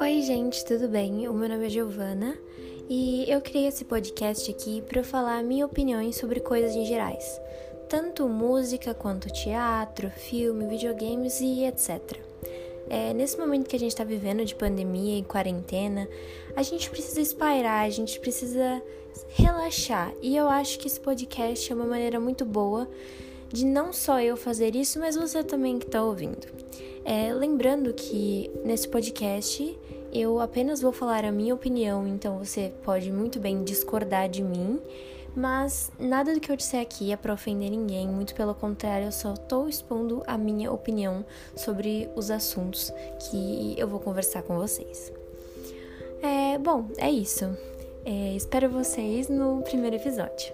Oi, gente, tudo bem? O meu nome é Giovana e eu criei esse podcast aqui para falar minha opinião sobre coisas em gerais, tanto música quanto teatro, filme, videogames e etc. É, nesse momento que a gente está vivendo de pandemia e quarentena, a gente precisa espairar, a gente precisa relaxar. E eu acho que esse podcast é uma maneira muito boa de não só eu fazer isso, mas você também que está ouvindo. É, lembrando que nesse podcast eu apenas vou falar a minha opinião, então você pode muito bem discordar de mim mas nada do que eu disser aqui é para ofender ninguém, muito pelo contrário, eu só estou expondo a minha opinião sobre os assuntos que eu vou conversar com vocês. É, bom, é isso. É, espero vocês no primeiro episódio.